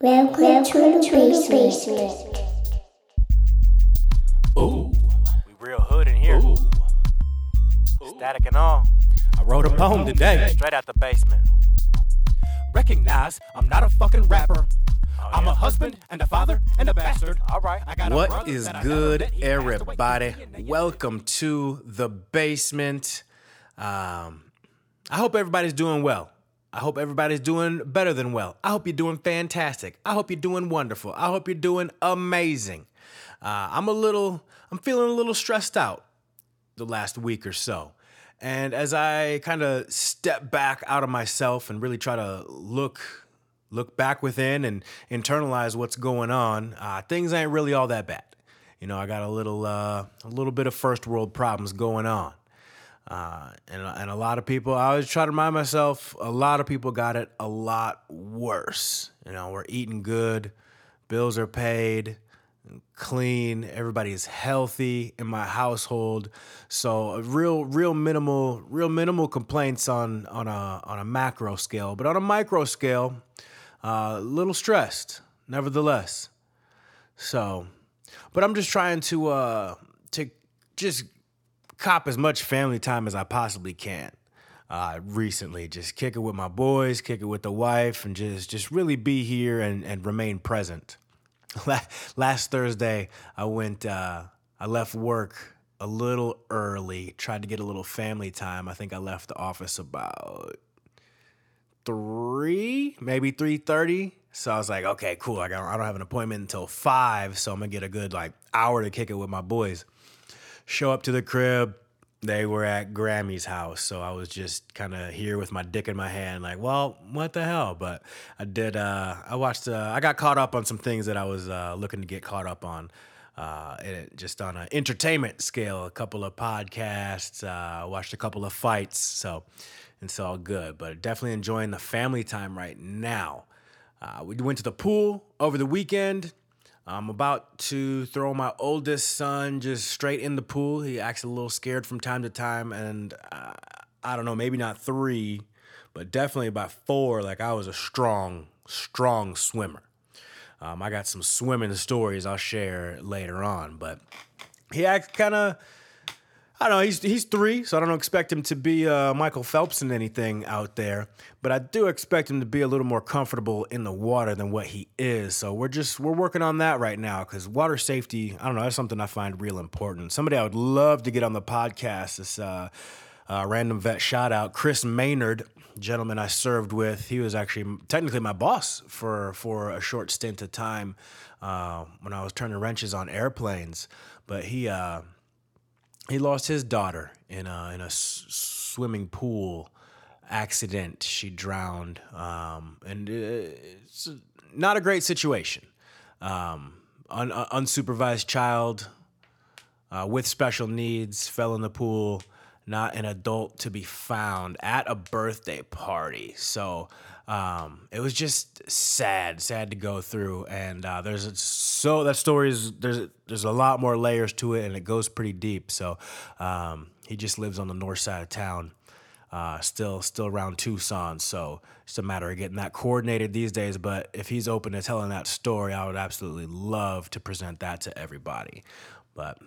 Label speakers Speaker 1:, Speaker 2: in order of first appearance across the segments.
Speaker 1: Welcome, Welcome to the basement. basement.
Speaker 2: Ooh,
Speaker 3: We real hood in here.
Speaker 2: ooh.
Speaker 3: Static and all.
Speaker 2: I wrote a poem today.
Speaker 3: Straight out the basement.
Speaker 2: Recognize I'm not a fucking rapper.
Speaker 3: Oh,
Speaker 2: I'm
Speaker 3: yeah?
Speaker 2: a husband and a father and a bastard.
Speaker 3: All right.
Speaker 2: I got a
Speaker 4: What
Speaker 2: brother
Speaker 4: is
Speaker 2: that I never
Speaker 4: good,
Speaker 2: met. He passed away
Speaker 4: everybody? Welcome to the basement. Um, I hope everybody's doing well. I hope everybody's doing better than well. I hope you're doing fantastic. I hope you're doing wonderful. I hope you're doing amazing. Uh, I'm a little, I'm feeling a little stressed out the last week or so. And as I kind of step back out of myself and really try to look look back within and internalize what's going on, uh, things ain't really all that bad. You know, I got a little uh, a little bit of first world problems going on. Uh, and, and a lot of people, I always try to remind myself, a lot of people got it a lot worse. You know, we're eating good, bills are paid, clean, everybody's healthy in my household. So real, real minimal, real minimal complaints on on a on a macro scale, but on a micro scale, uh, a little stressed, nevertheless. So, but I'm just trying to uh to just cop as much family time as I possibly can. Uh, recently, just kick it with my boys, kick it with the wife, and just just really be here and and remain present. Last Thursday, I went. Uh, I left work a little early. Tried to get a little family time. I think I left the office about three, maybe three thirty. So I was like, okay, cool. I got. I don't have an appointment until five, so I'm gonna get a good like hour to kick it with my boys. Show up to the crib. They were at Grammy's house, so I was just kind of here with my dick in my hand, like, well, what the hell? But I did. Uh, I watched. Uh, I got caught up on some things that I was uh, looking to get caught up on. Uh, it, just on an entertainment scale, a couple of podcasts, uh, watched a couple of fights, so it's all good. But definitely enjoying the family time right now. Uh, we went to the pool over the weekend. I'm about to throw my oldest son just straight in the pool. He acts a little scared from time to time, and uh, I don't know, maybe not three, but definitely about four. Like I was a strong, strong swimmer. Um, I got some swimming stories I'll share later on, but he acts kind of. I don't know. He's he's three, so I don't expect him to be uh, Michael Phelps in anything out there. But I do expect him to be a little more comfortable in the water than what he is. So we're just we're working on that right now because water safety. I don't know. That's something I find real important. Somebody I would love to get on the podcast. This uh, uh, random vet shout out, Chris Maynard, gentleman I served with. He was actually technically my boss for for a short stint of time uh, when I was turning wrenches on airplanes. But he. Uh, he lost his daughter in a in a s- swimming pool accident. She drowned, um, and uh, it's not a great situation. Um, un- un- unsupervised child uh, with special needs fell in the pool. Not an adult to be found at a birthday party. So um, it was just sad, sad to go through. And uh, there's a- so that story is there's there's a lot more layers to it, and it goes pretty deep. So um, he just lives on the north side of town, uh, still still around Tucson. So it's a matter of getting that coordinated these days. But if he's open to telling that story, I would absolutely love to present that to everybody. But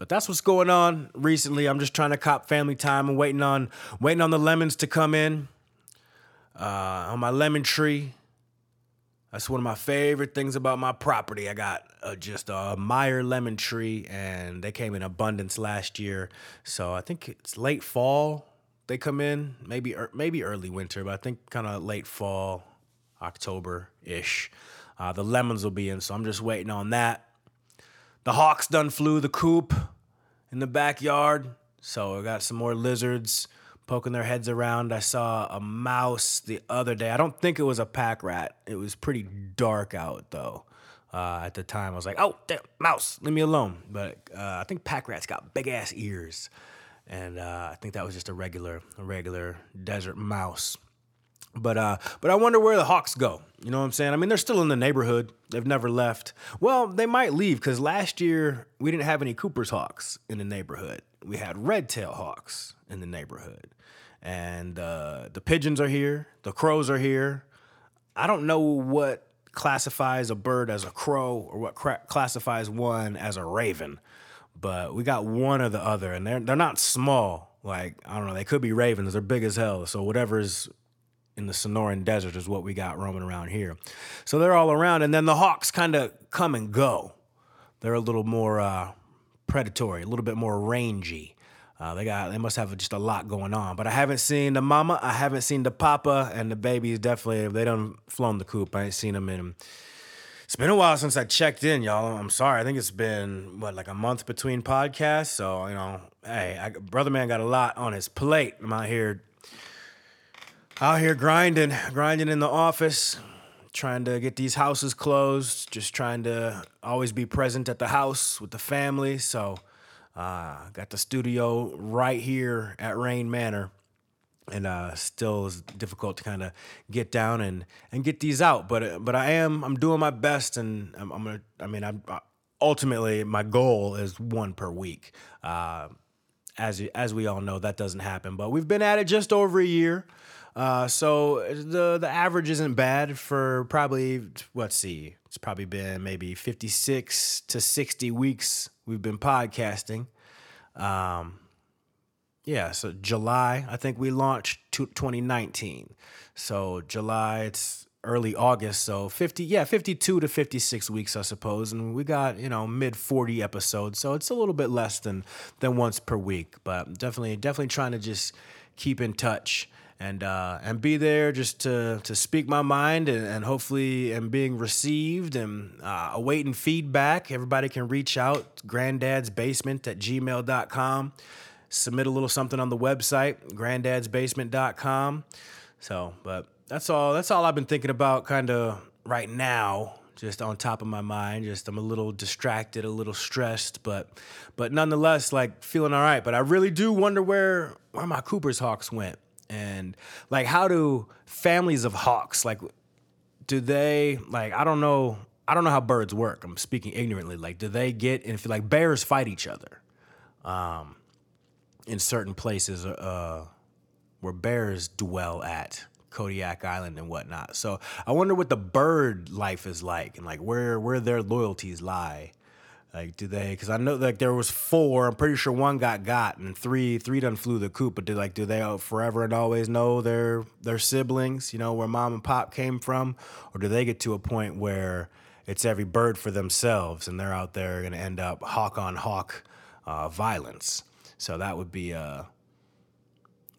Speaker 4: but that's what's going on recently. I'm just trying to cop family time and waiting on waiting on the lemons to come in. Uh, on my lemon tree. That's one of my favorite things about my property. I got uh, just a Meyer lemon tree, and they came in abundance last year. So I think it's late fall they come in, maybe maybe early winter, but I think kind of late fall, October ish. Uh, the lemons will be in, so I'm just waiting on that. The hawks done flew the coop in the backyard. So I got some more lizards poking their heads around. I saw a mouse the other day. I don't think it was a pack rat. It was pretty dark out though. Uh, at the time, I was like, "Oh, damn, mouse, leave me alone." But uh, I think pack rats got big ass ears, and uh, I think that was just a regular, a regular desert mouse. But uh, but I wonder where the Hawks go. You know what I'm saying? I mean, they're still in the neighborhood. They've never left. Well, they might leave because last year we didn't have any Cooper's Hawks in the neighborhood. We had red tail hawks in the neighborhood, and uh, the pigeons are here. The crows are here. I don't know what classifies a bird as a crow or what cra- classifies one as a raven. But we got one or the other, and they're they're not small. Like I don't know, they could be ravens. They're big as hell. So whatever's in the Sonoran Desert is what we got roaming around here. So they're all around, and then the hawks kind of come and go. They're a little more uh, predatory, a little bit more rangy. Uh, they got they must have just a lot going on. But I haven't seen the mama, I haven't seen the papa, and the babies definitely they done flown the coop. I ain't seen them in. It's been a while since I checked in, y'all. I'm sorry. I think it's been what like a month between podcasts. So you know, hey, I, brother man got a lot on his plate. I'm out here, out here grinding, grinding in the office, trying to get these houses closed. Just trying to always be present at the house with the family. So, uh, got the studio right here at Rain Manor and uh, still is difficult to kind of get down and and get these out. But uh, but I am I'm doing my best, and I'm, I'm gonna. I mean, I'm uh, ultimately my goal is one per week. Uh, as as we all know, that doesn't happen. But we've been at it just over a year. Uh, so the the average isn't bad for probably let's see, it's probably been maybe 56 to 60 weeks we've been podcasting. Um, yeah, so July, I think we launched to 2019. So July, it's early August, so 50, yeah, 52 to 56 weeks, I suppose. And we got, you know, mid 40 episodes. So it's a little bit less than than once per week, but definitely definitely trying to just keep in touch and uh, and be there just to to speak my mind and, and hopefully am being received and uh, awaiting feedback. Everybody can reach out, grandadsbasement at gmail.com submit a little something on the website, grandadsbasement.com. So, but that's all that's all I've been thinking about kind of right now, just on top of my mind. Just I'm a little distracted, a little stressed, but but nonetheless like feeling all right, but I really do wonder where where my Cooper's Hawks went. And like how do families of hawks like do they like I don't know I don't know how birds work. I'm speaking ignorantly. Like do they get and if like bears fight each other? Um in certain places uh, where bears dwell at Kodiak Island and whatnot. So I wonder what the bird life is like and like where where their loyalties lie. Like do they? Because I know like there was four. I'm pretty sure one got got and three three done flew the coop. But do like do they forever and always know their their siblings? You know where mom and pop came from, or do they get to a point where it's every bird for themselves and they're out there gonna end up hawk on hawk uh, violence? So that would be, uh,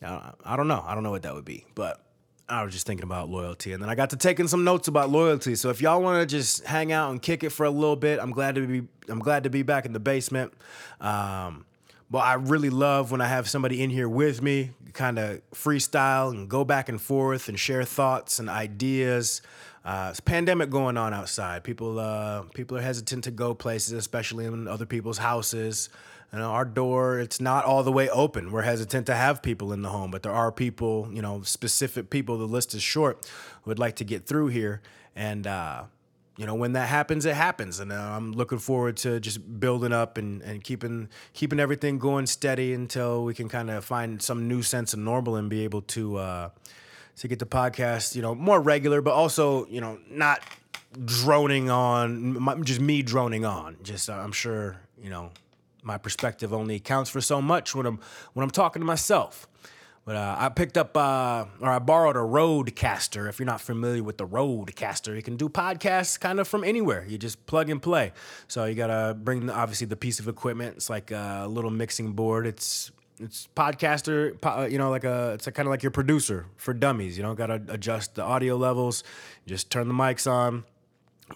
Speaker 4: I don't know. I don't know what that would be, but I was just thinking about loyalty. And then I got to taking some notes about loyalty. So if y'all want to just hang out and kick it for a little bit, I'm glad to be, I'm glad to be back in the basement. Um, but I really love when I have somebody in here with me, kind of freestyle and go back and forth and share thoughts and ideas. Uh, it's pandemic going on outside. People, uh, people are hesitant to go places, especially in other people's houses. Know, our door, it's not all the way open. We're hesitant to have people in the home, but there are people, you know, specific people, the list is short, who would like to get through here. And, uh, you know, when that happens, it happens. And uh, I'm looking forward to just building up and, and keeping keeping everything going steady until we can kind of find some new sense of normal and be able to uh, to get the podcast, you know, more regular, but also, you know, not droning on, just me droning on. Just, uh, I'm sure, you know, my perspective only accounts for so much when I'm when I'm talking to myself. But uh, I picked up uh, or I borrowed a Rodecaster. If you're not familiar with the Rodecaster, you can do podcasts kind of from anywhere. You just plug and play. So you gotta bring the, obviously the piece of equipment. It's like a little mixing board. It's it's podcaster, you know, like a it's a, kind of like your producer for dummies. You know, gotta adjust the audio levels. Just turn the mics on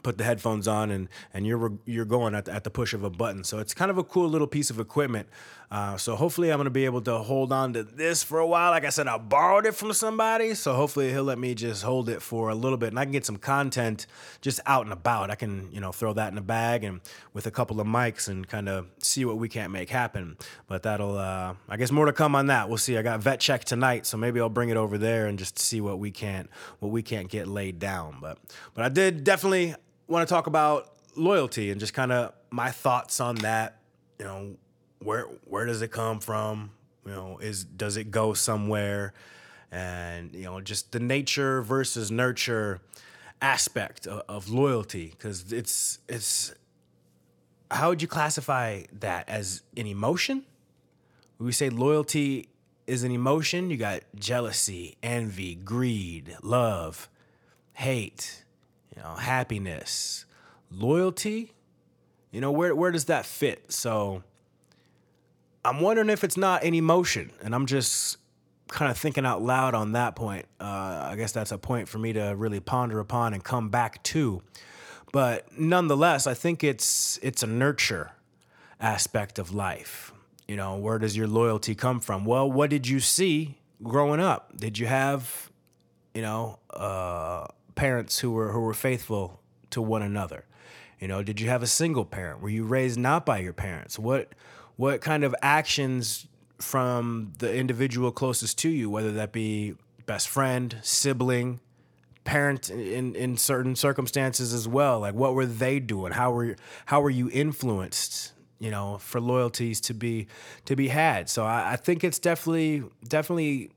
Speaker 4: put the headphones on and and you're you're going at the, at the push of a button. So it's kind of a cool little piece of equipment. Uh, so hopefully I'm gonna be able to hold on to this for a while. Like I said, I borrowed it from somebody, so hopefully he'll let me just hold it for a little bit, and I can get some content just out and about. I can you know throw that in a bag and with a couple of mics and kind of see what we can't make happen. But that'll uh, I guess more to come on that. We'll see. I got vet check tonight, so maybe I'll bring it over there and just see what we can't what we can't get laid down. But but I did definitely want to talk about loyalty and just kind of my thoughts on that. You know, where where does it come from? You know, is does it go somewhere? And you know, just the nature versus nurture aspect of, of loyalty because it's it's how would you classify that as an emotion? We say loyalty is an emotion? You got jealousy, envy, greed, love, hate, you know, happiness, loyalty. You know, where where does that fit? So I'm wondering if it's not an emotion, and I'm just kind of thinking out loud on that point. Uh, I guess that's a point for me to really ponder upon and come back to. But nonetheless, I think it's it's a nurture aspect of life. You know, where does your loyalty come from? Well, what did you see growing up? Did you have, you know, uh, parents who were who were faithful to one another? You know, did you have a single parent? Were you raised not by your parents? What what kind of actions from the individual closest to you, whether that be best friend, sibling, parent in, in certain circumstances as well. Like what were they doing? How were how were you influenced? You know, for loyalties to be to be had. So I, I think it's definitely definitely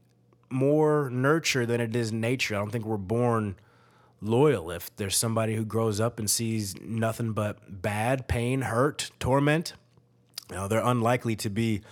Speaker 4: more nurture than it is nature. I don't think we're born loyal. If there's somebody who grows up and sees nothing but bad, pain, hurt, torment, you know, they're unlikely to be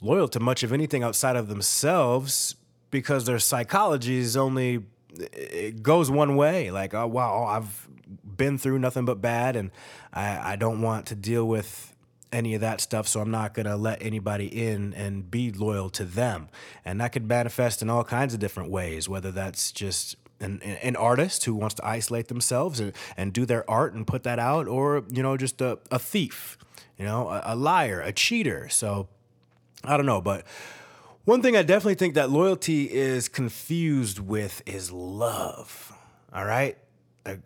Speaker 4: loyal to much of anything outside of themselves because their psychology is only it goes one way like oh wow i've been through nothing but bad and i, I don't want to deal with any of that stuff so i'm not going to let anybody in and be loyal to them and that could manifest in all kinds of different ways whether that's just an, an artist who wants to isolate themselves and, and do their art and put that out or you know just a, a thief you know a, a liar a cheater so I don't know, but one thing I definitely think that loyalty is confused with is love. All right, I've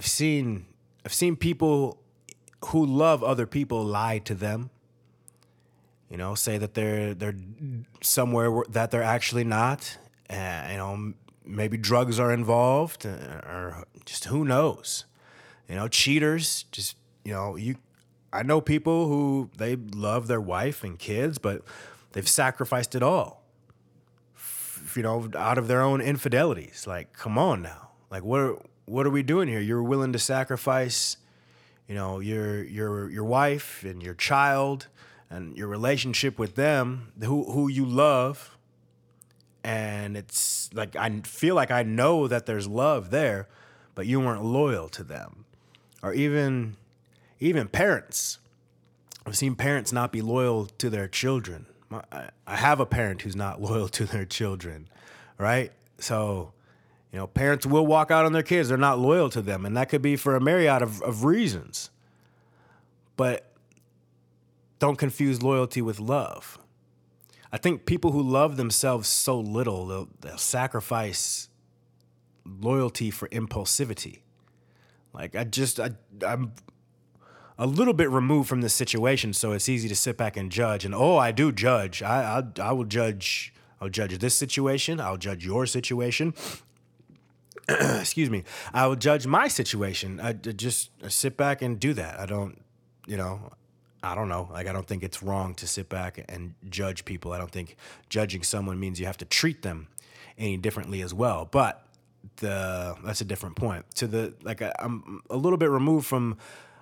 Speaker 4: seen I've seen people who love other people lie to them. You know, say that they're they're somewhere that they're actually not. Uh, you know, maybe drugs are involved, uh, or just who knows. You know, cheaters. Just you know, you I know people who they love their wife and kids, but they've sacrificed it all. F- you know, out of their own infidelities. Like, come on now. Like, what are, what are we doing here? You're willing to sacrifice, you know, your your your wife and your child and your relationship with them, who who you love. And it's like I feel like I know that there's love there, but you weren't loyal to them. Or even even parents. I've seen parents not be loyal to their children. I have a parent who's not loyal to their children, right? So, you know, parents will walk out on their kids. They're not loyal to them. And that could be for a myriad of, of reasons. But don't confuse loyalty with love. I think people who love themselves so little, they'll, they'll sacrifice loyalty for impulsivity. Like I just I I'm a little bit removed from this situation, so it's easy to sit back and judge. And oh, I do judge. I I, I will judge. I'll judge this situation. I'll judge your situation. Excuse me. I will judge my situation. I just sit back and do that. I don't, you know, I don't know. Like I don't think it's wrong to sit back and judge people. I don't think judging someone means you have to treat them any differently as well. But the that's a different point. To the like I, am a little bit removed from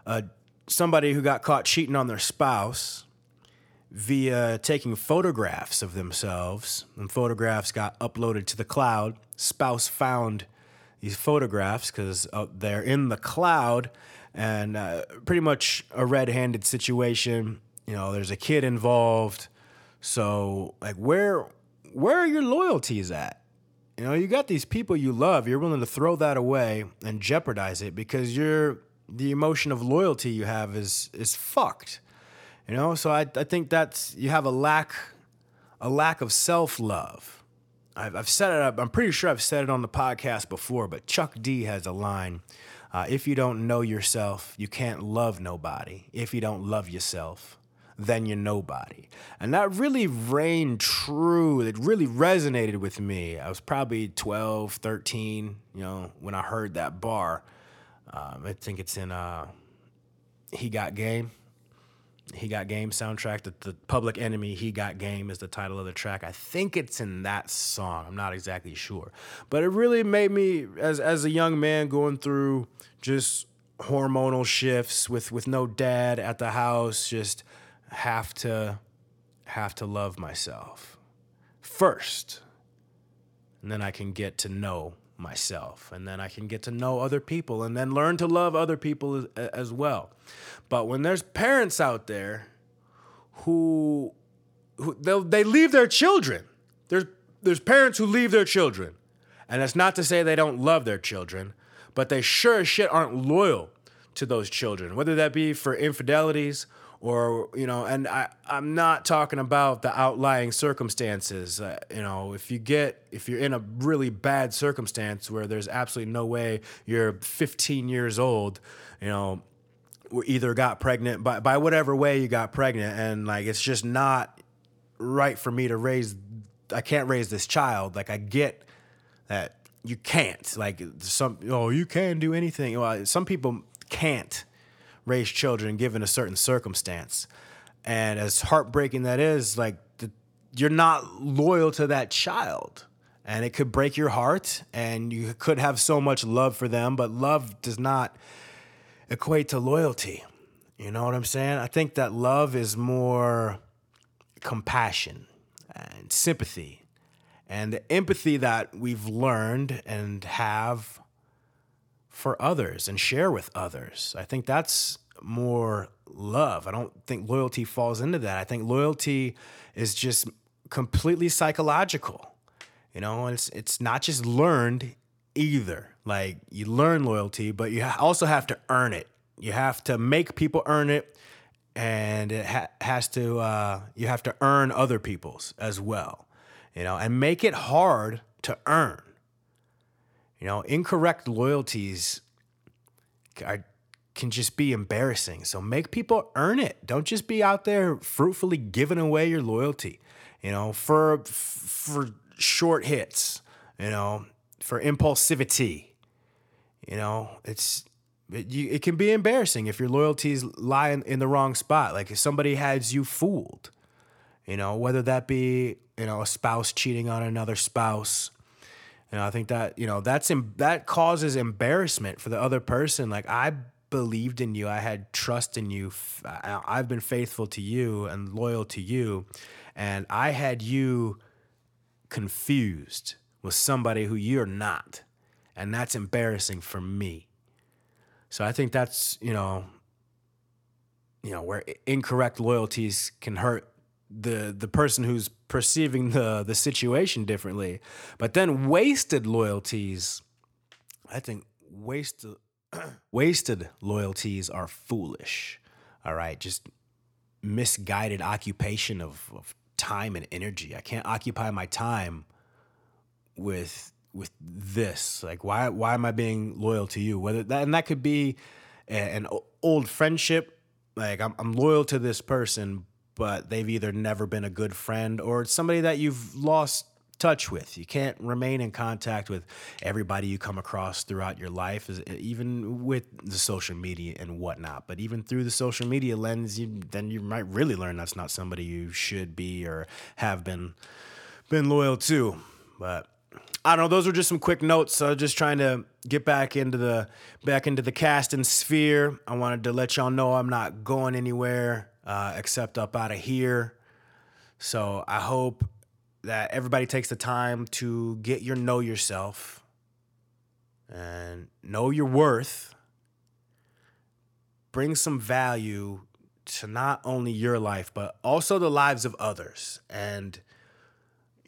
Speaker 4: uh, somebody who got caught cheating on their spouse via taking photographs of themselves, and photographs got uploaded to the cloud. Spouse found these photographs because uh, they're in the cloud, and uh, pretty much a red-handed situation. You know, there's a kid involved, so like, where where are your loyalties at? You know, you got these people you love. You're willing to throw that away and jeopardize it because you're the emotion of loyalty you have is is fucked. You know, so I, I think that's you have a lack a lack of self love. I've, I've said it. Up. I'm pretty sure I've said it on the podcast before, but Chuck D has a line: uh, "If you don't know yourself, you can't love nobody. If you don't love yourself, then you're nobody." And that really rang true. It really resonated with me. I was probably 12, 13, you know, when I heard that bar. Um, I think it's in uh, He Got Game. He Got Game soundtrack. The, the Public Enemy, He Got Game is the title of the track. I think it's in that song. I'm not exactly sure. But it really made me, as, as a young man going through just hormonal shifts with, with no dad at the house, just have to have to love myself first. And then I can get to know myself. And then I can get to know other people and then learn to love other people as, as well. But when there's parents out there who, who they leave their children, there's, there's parents who leave their children. And that's not to say they don't love their children, but they sure as shit aren't loyal to those children, whether that be for infidelities or you know and I, i'm not talking about the outlying circumstances. Uh, you know if you get if you're in a really bad circumstance where there's absolutely no way you're 15 years old you know either got pregnant by, by whatever way you got pregnant and like it's just not right for me to raise i can't raise this child. Like i get that you can't. Like some oh you can do anything. Well some people can't raise children given a certain circumstance. And as heartbreaking that is, like the, you're not loyal to that child. And it could break your heart, and you could have so much love for them, but love does not equate to loyalty. You know what I'm saying? I think that love is more compassion and sympathy and the empathy that we've learned and have for others and share with others. I think that's more love. I don't think loyalty falls into that. I think loyalty is just completely psychological. You know, it's it's not just learned either. Like you learn loyalty, but you also have to earn it. You have to make people earn it, and it ha- has to. Uh, you have to earn other people's as well. You know, and make it hard to earn. You know, incorrect loyalties are, can just be embarrassing. So make people earn it. Don't just be out there fruitfully giving away your loyalty. You know, for for short hits. You know, for impulsivity. You know, it's it, you, it can be embarrassing if your loyalties lie in, in the wrong spot. Like if somebody has you fooled. You know, whether that be you know a spouse cheating on another spouse know, I think that you know that's em- that causes embarrassment for the other person. Like I believed in you, I had trust in you. I've been faithful to you and loyal to you, and I had you confused with somebody who you're not, and that's embarrassing for me. So I think that's you know, you know where incorrect loyalties can hurt the the person who's perceiving the the situation differently. But then wasted loyalties, I think wasted wasted loyalties are foolish. All right, just misguided occupation of, of time and energy. I can't occupy my time with with this. Like why why am I being loyal to you? Whether that and that could be an old friendship. Like I'm I'm loyal to this person, but they've either never been a good friend or it's somebody that you've lost touch with. You can't remain in contact with everybody you come across throughout your life, even with the social media and whatnot. But even through the social media lens, you, then you might really learn that's not somebody you should be or have been been loyal to. But I don't know. Those were just some quick notes. So just trying to get back into the back into the casting sphere. I wanted to let y'all know I'm not going anywhere uh, except up out of here. So I hope that everybody takes the time to get your know yourself and know your worth. Bring some value to not only your life, but also the lives of others. And,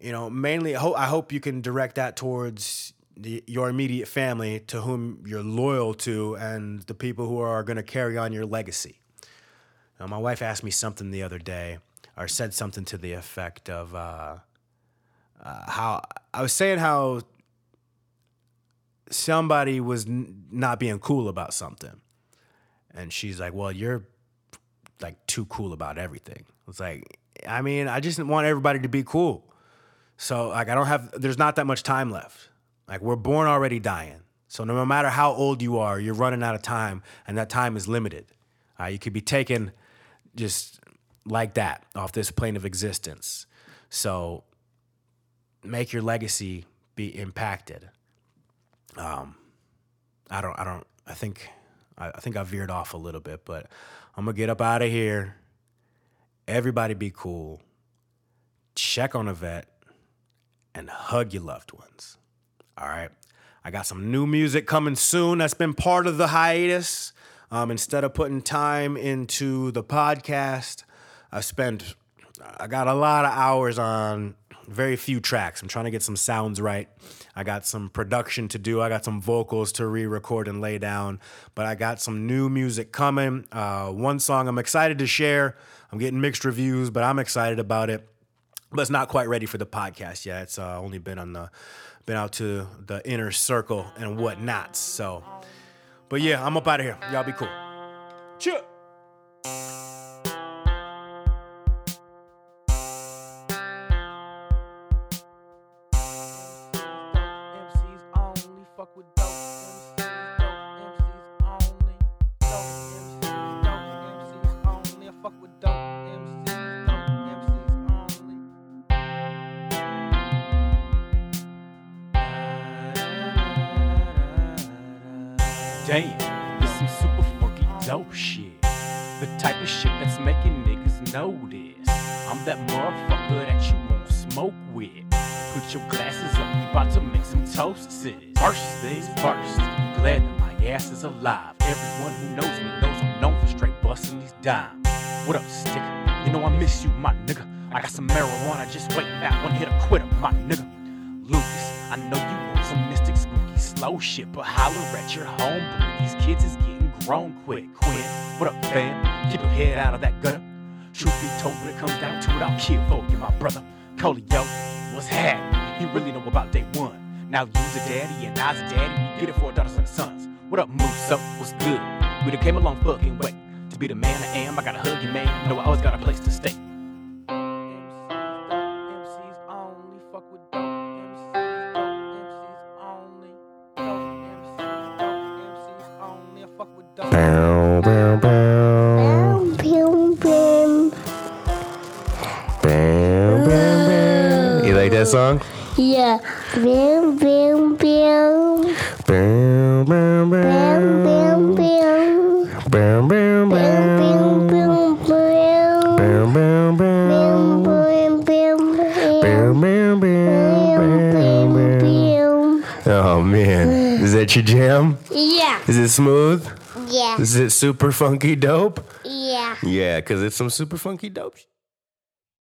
Speaker 4: you know, mainly, I hope you can direct that towards the, your immediate family to whom you're loyal to and the people who are going to carry on your legacy. Now, my wife asked me something the other day, or said something to the effect of uh, uh, how I was saying how somebody was n- not being cool about something. And she's like, Well, you're like too cool about everything. It's like, I mean, I just want everybody to be cool. So, like, I don't have, there's not that much time left. Like, we're born already dying. So, no matter how old you are, you're running out of time, and that time is limited. Uh, you could be taking just like that off this plane of existence. So make your legacy be impacted. Um, I don't, I don't, I think, I, I think I veered off a little bit, but I'm gonna get up out of here. Everybody be cool. Check on a vet and hug your loved ones. All right. I got some new music coming soon. That's been part of the hiatus. Um, instead of putting time into the podcast, I spent, I got a lot of hours on very few tracks. I'm trying to get some sounds right. I got some production to do. I got some vocals to re record and lay down. But I got some new music coming. Uh, one song I'm excited to share. I'm getting mixed reviews, but I'm excited about it but it's not quite ready for the podcast yet. It's uh, only been on the been out to the inner circle and whatnot. So, but yeah, I'm up out of here. Y'all be cool. Cheer.
Speaker 3: To make some toasts. First things first, I'm glad that my ass is alive. Everyone who knows me knows I'm known for straight busting these dimes. What up, stick? You know I miss you, my nigga. I got some marijuana just waiting out one hit a quitter, my nigga. Lucas, I know you want some mystic spooky slow shit, but holler at your homeboy. These kids is getting grown quick. Quinn, what up, fam? Keep your head out of that gutter. Truth be told, when it comes down to it, I'll kill for you, my brother. Coley, yo, what's happening? You really know about day one. Now you's a daddy and I's a daddy. We get it for our daughters and sons. What up, Moose? Up, What's good? We done came a long fucking way. To be the man I am, I gotta hug you, man. You know I always got a place to stay. MCs only fuck with dope MCs, dope MCs only. Dope MCs, dope MCs only. I fuck with dope.
Speaker 1: Bow, bow, pew, pew.
Speaker 5: You like that song?
Speaker 1: Yeah. Pew, pew, pew. Pew, pew, pew. Pew, pew, pew, pew. Pew, pew, pew, pew.
Speaker 5: Oh man, is that your jam?
Speaker 1: Yeah.
Speaker 5: Is it smooth?
Speaker 1: Yeah.
Speaker 5: Is it super funky dope?
Speaker 1: Yeah.
Speaker 5: Yeah, cause it's some super funky dope.